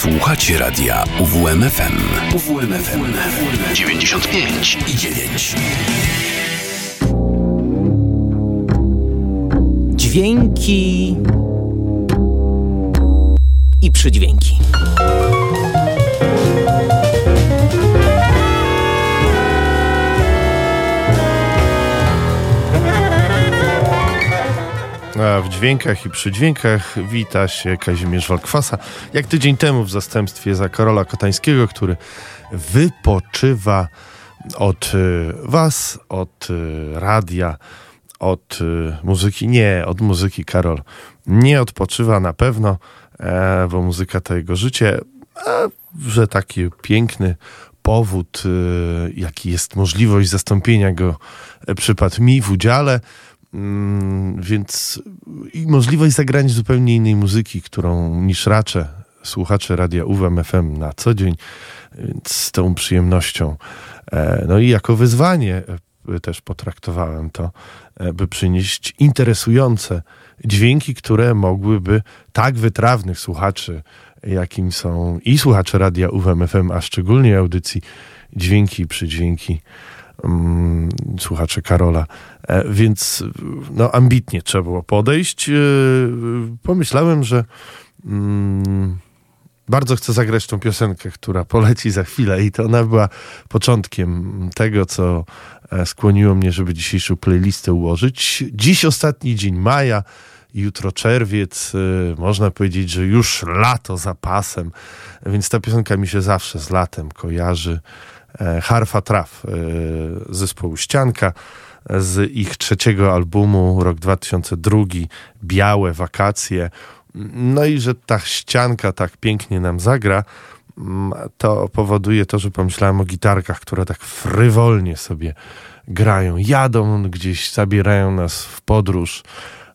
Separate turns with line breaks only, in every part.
Słuchacie radia UWMFM. UWMFM 95 i 9.
Dźwięki i przydźwięki.
W dźwiękach i przy dźwiękach wita się Kazimierz Walkwasa. Jak tydzień temu w zastępstwie za Karola Kotańskiego, który wypoczywa od y, was, od y, radia, od y, muzyki. Nie, od muzyki Karol nie odpoczywa na pewno, e, bo muzyka to jego życie. Że taki piękny powód, jaki jest możliwość zastąpienia go, e, przypadł mi w udziale. Mm, więc i możliwość zagrania zupełnie innej muzyki, którą niż raczej słuchacze radia UWM FM na co dzień, z tą przyjemnością. E, no i jako wyzwanie e, też potraktowałem to, e, by przynieść interesujące dźwięki, które mogłyby tak wytrawnych słuchaczy, jakim są i słuchacze radia UWM FM, a szczególnie audycji dźwięki, przydźwięki, um, słuchacze Karola. E, więc no, ambitnie trzeba było podejść. E, pomyślałem, że um, bardzo chcę zagrać tą piosenkę, która poleci za chwilę i to ona była początkiem tego, co e, skłoniło mnie, żeby dzisiejszą playlistę ułożyć. Dziś ostatni dzień maja, jutro czerwiec, można powiedzieć, że już lato za pasem, więc ta piosenka mi się zawsze z latem kojarzy. E, Harfa Traf e, zespołu Ścianka z ich trzeciego albumu, rok 2002, Białe Wakacje. No i że ta ścianka tak pięknie nam zagra, mm, to powoduje to, że pomyślałem o gitarkach, które tak frywolnie sobie grają, jadą gdzieś, zabierają nas w podróż.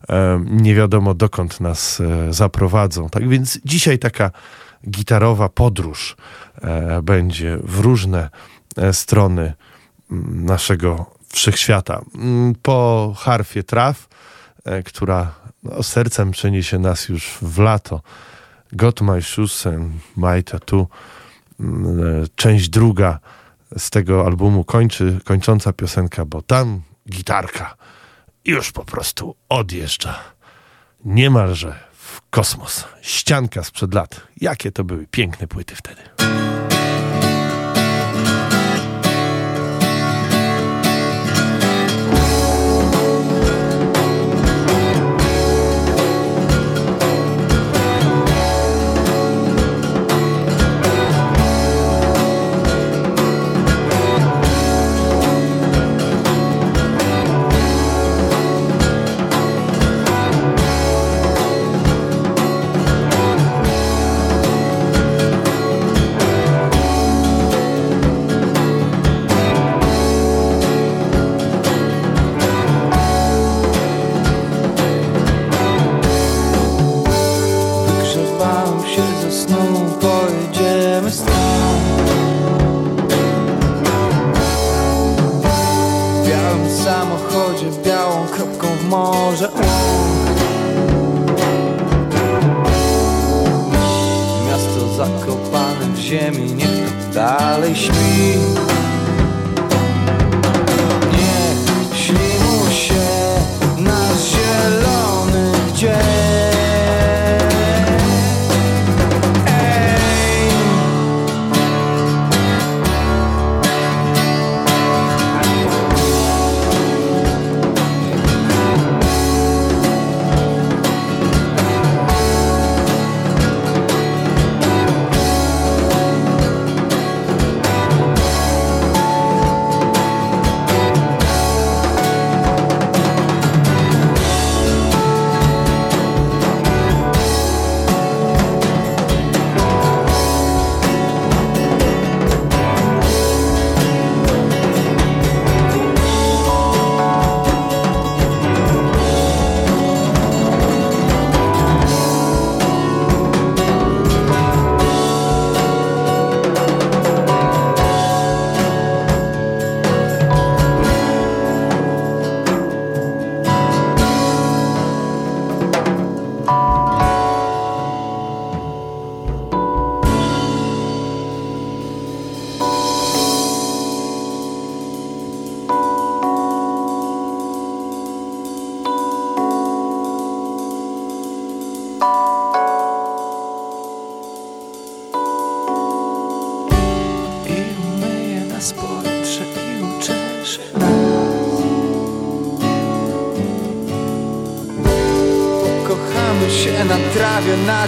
E, nie wiadomo dokąd nas zaprowadzą. Tak więc dzisiaj taka gitarowa podróż e, będzie w różne e, strony naszego wszechświata. Po harfie traf, e, która no, sercem przeniesie nas już w lato. Got My Shoes and My Tattoo. Część druga z tego albumu kończy, kończąca piosenka, bo tam gitarka już po prostu odjeżdża. Niemalże Kosmos, ścianka sprzed lat. Jakie to były piękne płyty wtedy.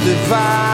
divide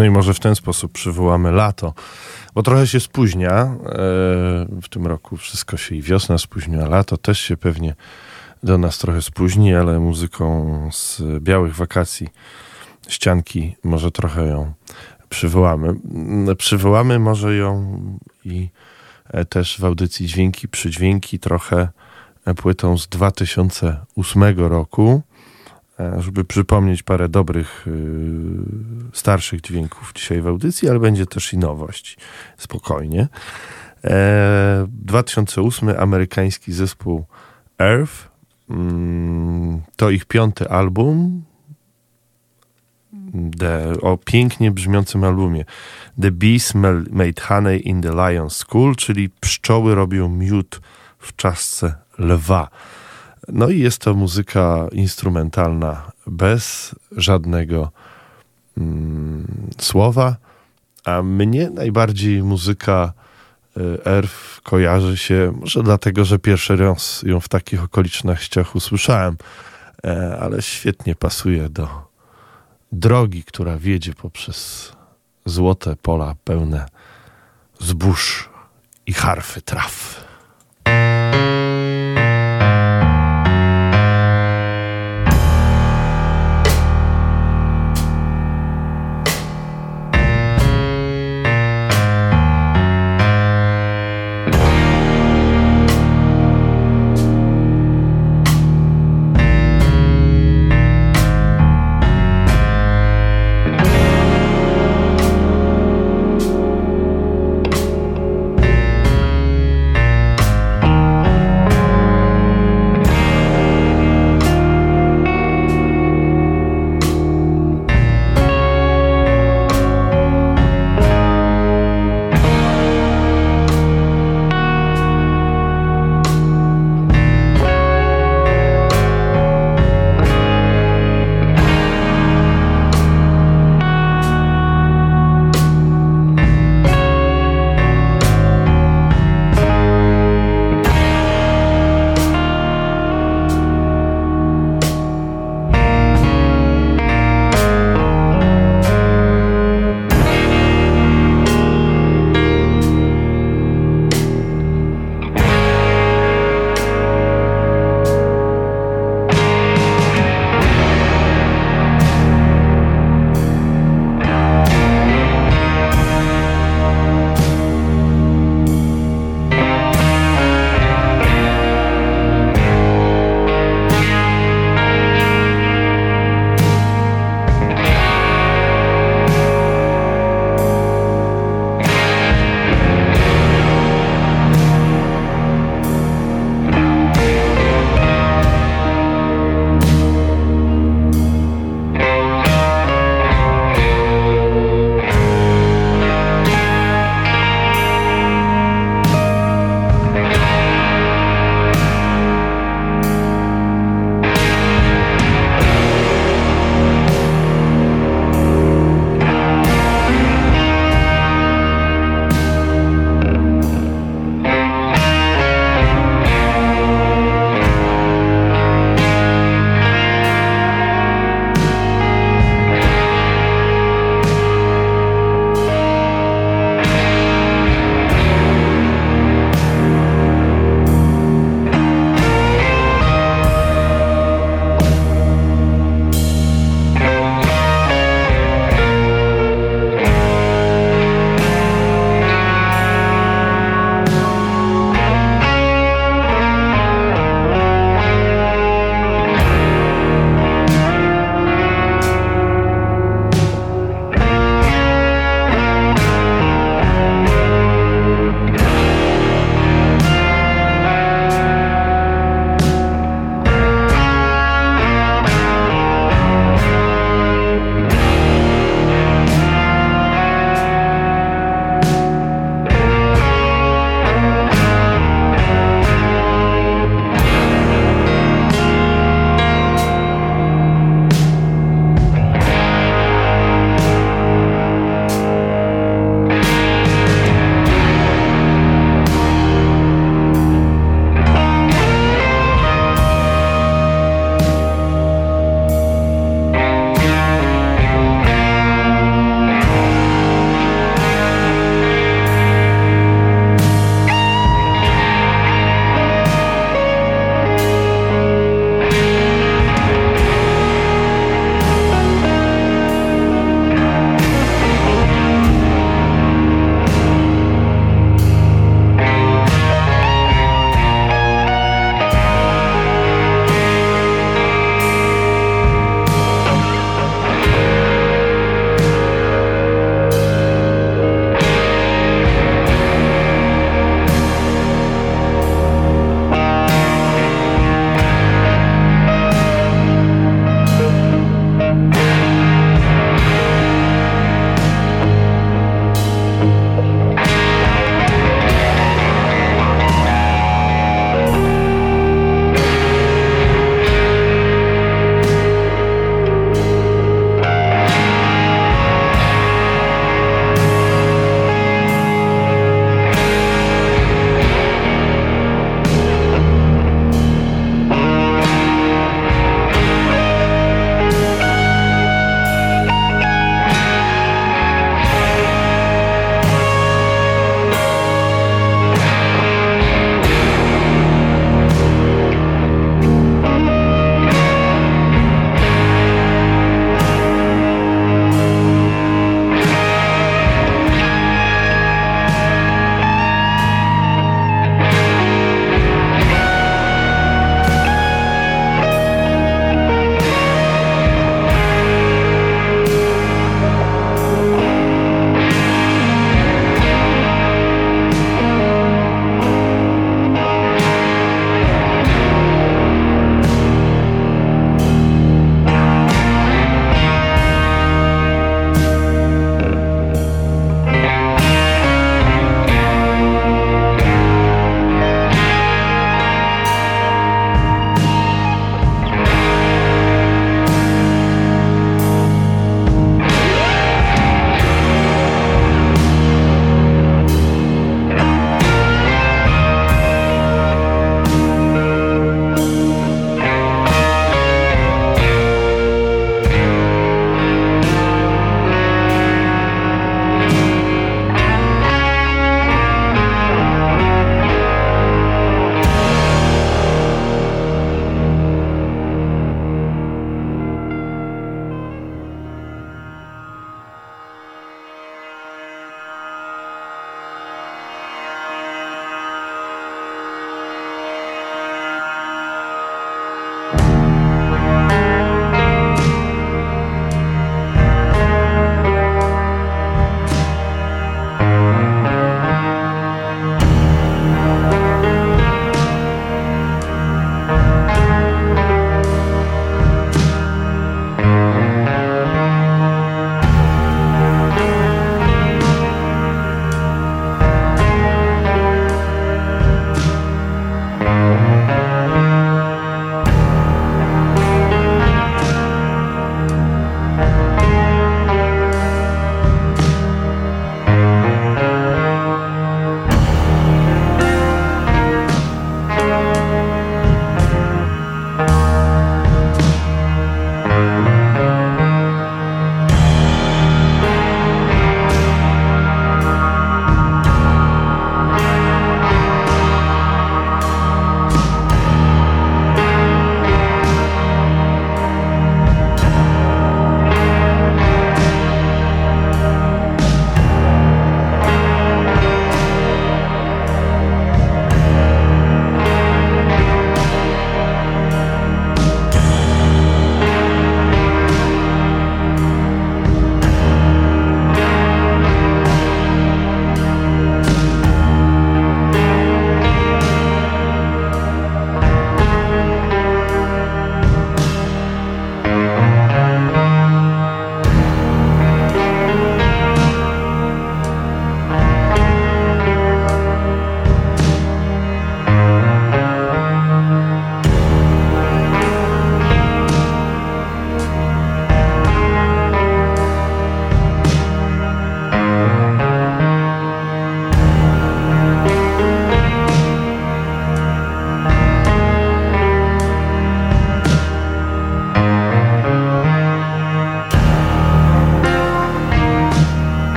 No i może w ten sposób przywołamy lato, bo trochę się spóźnia. E, w tym roku wszystko się i wiosna spóźnia, lato też się pewnie do nas trochę spóźni, ale muzyką z białych wakacji ścianki może trochę ją przywołamy. Mm, Przywołamy może ją i e, też w audycji Dźwięki Przydźwięki trochę e, płytą z 2008 roku, żeby przypomnieć parę dobrych, y, starszych dźwięków dzisiaj w audycji, ale będzie też i nowość. Spokojnie. E, 2008 amerykański zespół Earth. Mm, To ich piąty album. The, o pięknie brzmiącym albumie The Bees Made Honey in the Lion's School, czyli pszczoły robią miód w czaszce lwa. No i jest to muzyka instrumentalna bez żadnego mm, słowa, a mnie najbardziej muzyka Erf kojarzy się, może dlatego, że pierwszy raz ją w takich okolicznościach usłyszałem, e, ale świetnie pasuje do drogi, która wiedzie poprzez złote pola pełne zbóż i harfy traw.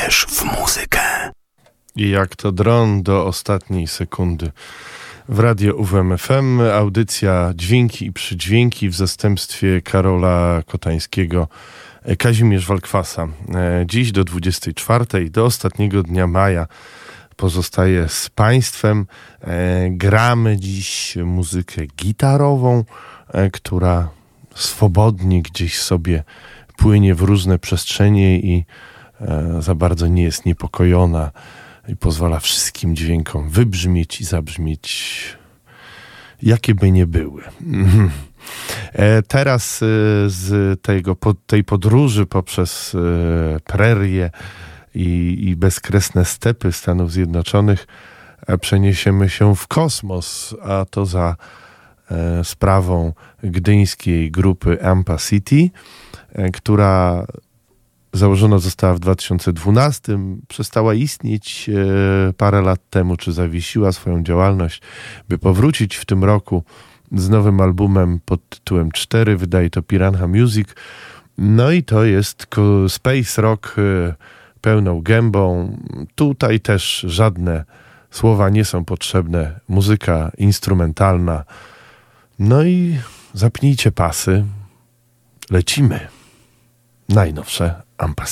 Uwierz w muzykę.
I jak to dron do ostatniej sekundy. W radio UWMFM audycja Dźwięki i Przydźwięki w zastępstwie Karola Kotańskiego, e, Kazimierz Walkwasa. E, Dziś do 24, do ostatniego dnia maja pozostaje z Państwem. E, Gramy dziś muzykę gitarową, która swobodnie gdzieś sobie płynie w różne przestrzenie i za bardzo nie jest niepokojona i pozwala wszystkim dźwiękom wybrzmieć i zabrzmieć, jakie by nie były. E, Teraz e, z tego, tej podróży poprzez e, prerie i, i bezkresne stepy Stanów Zjednoczonych e, przeniesiemy się w kosmos, a to za e, sprawą gdyńskiej grupy Ampa City, e, która założona została w 2012, przestała istnieć e, parę lat temu, czy zawiesiła swoją działalność, by powrócić w tym roku z nowym albumem pod tytułem 4, wydaje to Piranha Music. No i to jest space rock e, pełną gębą. Tutaj też żadne słowa nie są potrzebne, muzyka instrumentalna. No i zapnijcie pasy, lecimy. Najnowsze Ampa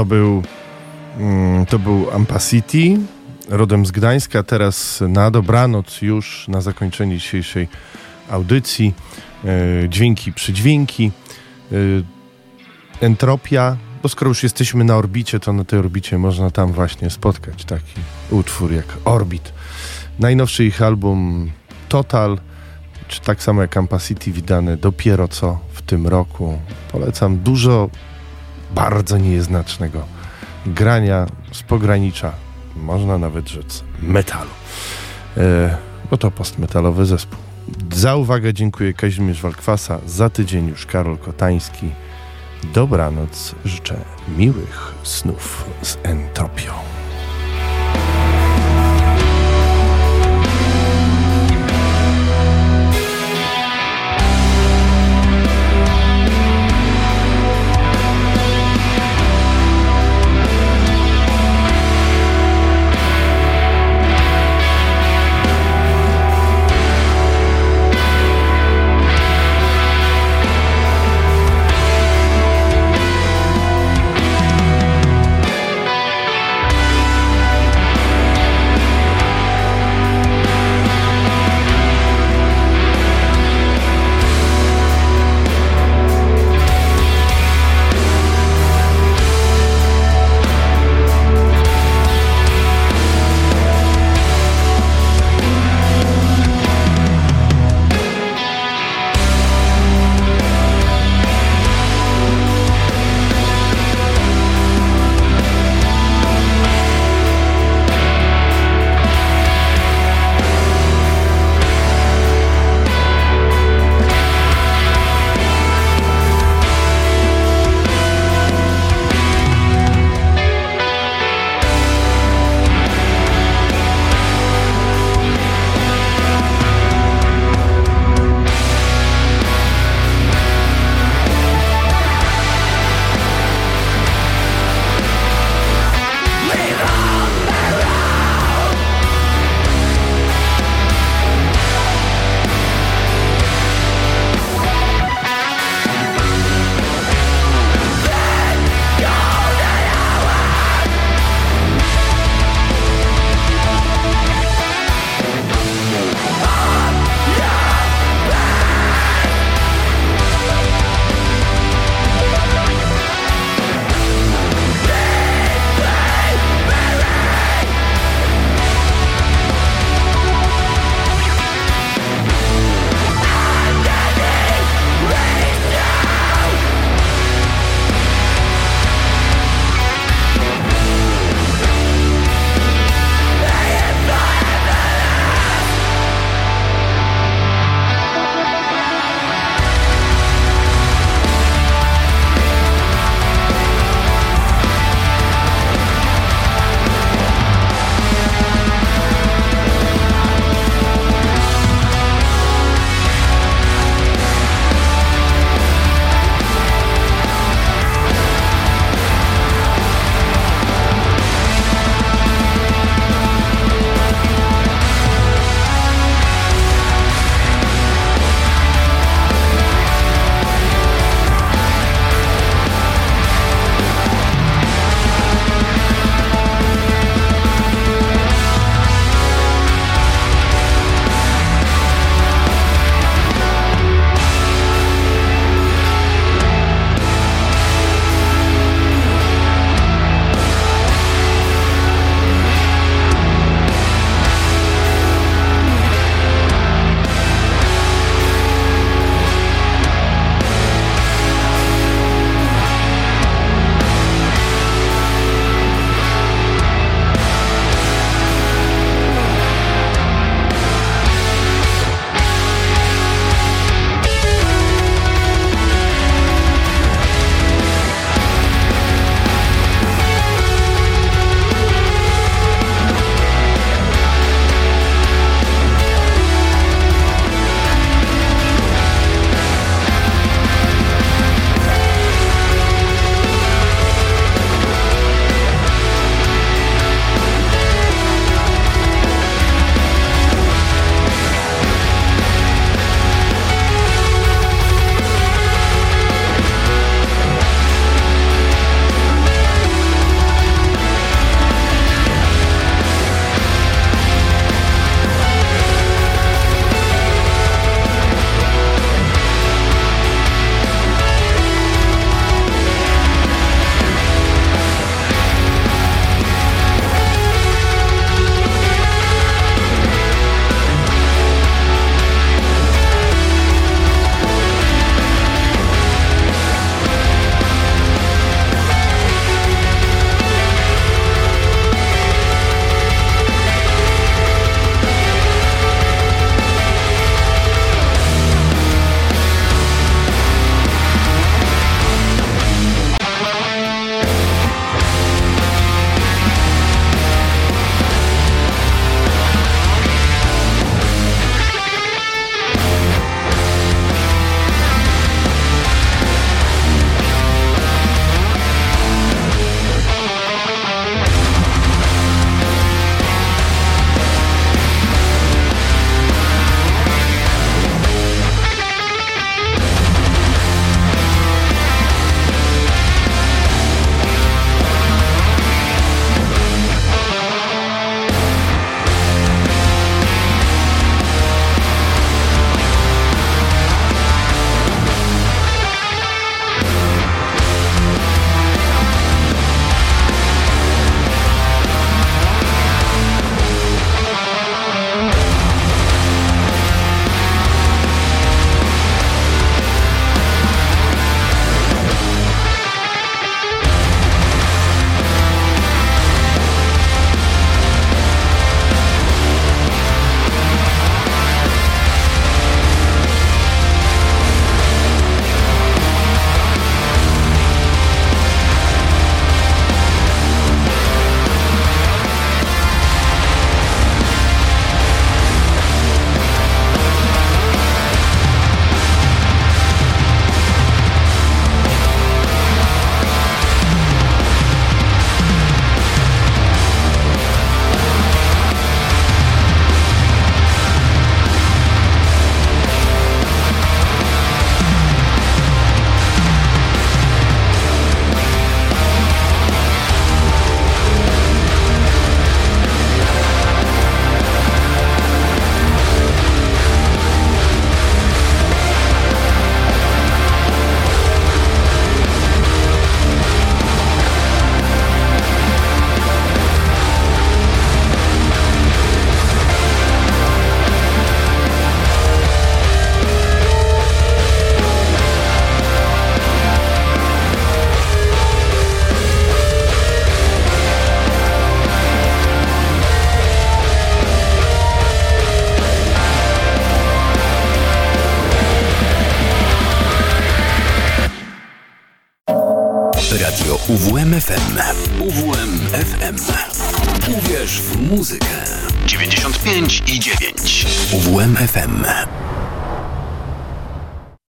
To był, mm, to był Ampacity, rodem z Gdańska, teraz na dobranoc już na zakończenie dzisiejszej audycji. E, dźwięki, przydźwięki, e, entropia, bo skoro już jesteśmy na orbicie, to na tej orbicie można tam właśnie spotkać taki utwór jak Orbit. Najnowszy ich album Total, czy tak samo jak Ampacity, wydane dopiero co w tym roku. Polecam dużo bardzo nieznacznego grania z pogranicza, można nawet rzec metalu. E, bo to postmetalowy zespół. Za uwagę dziękuję Kazimierz Walkwasa, za tydzień już Karol Kotański. Dobranoc, życzę miłych snów z entropią.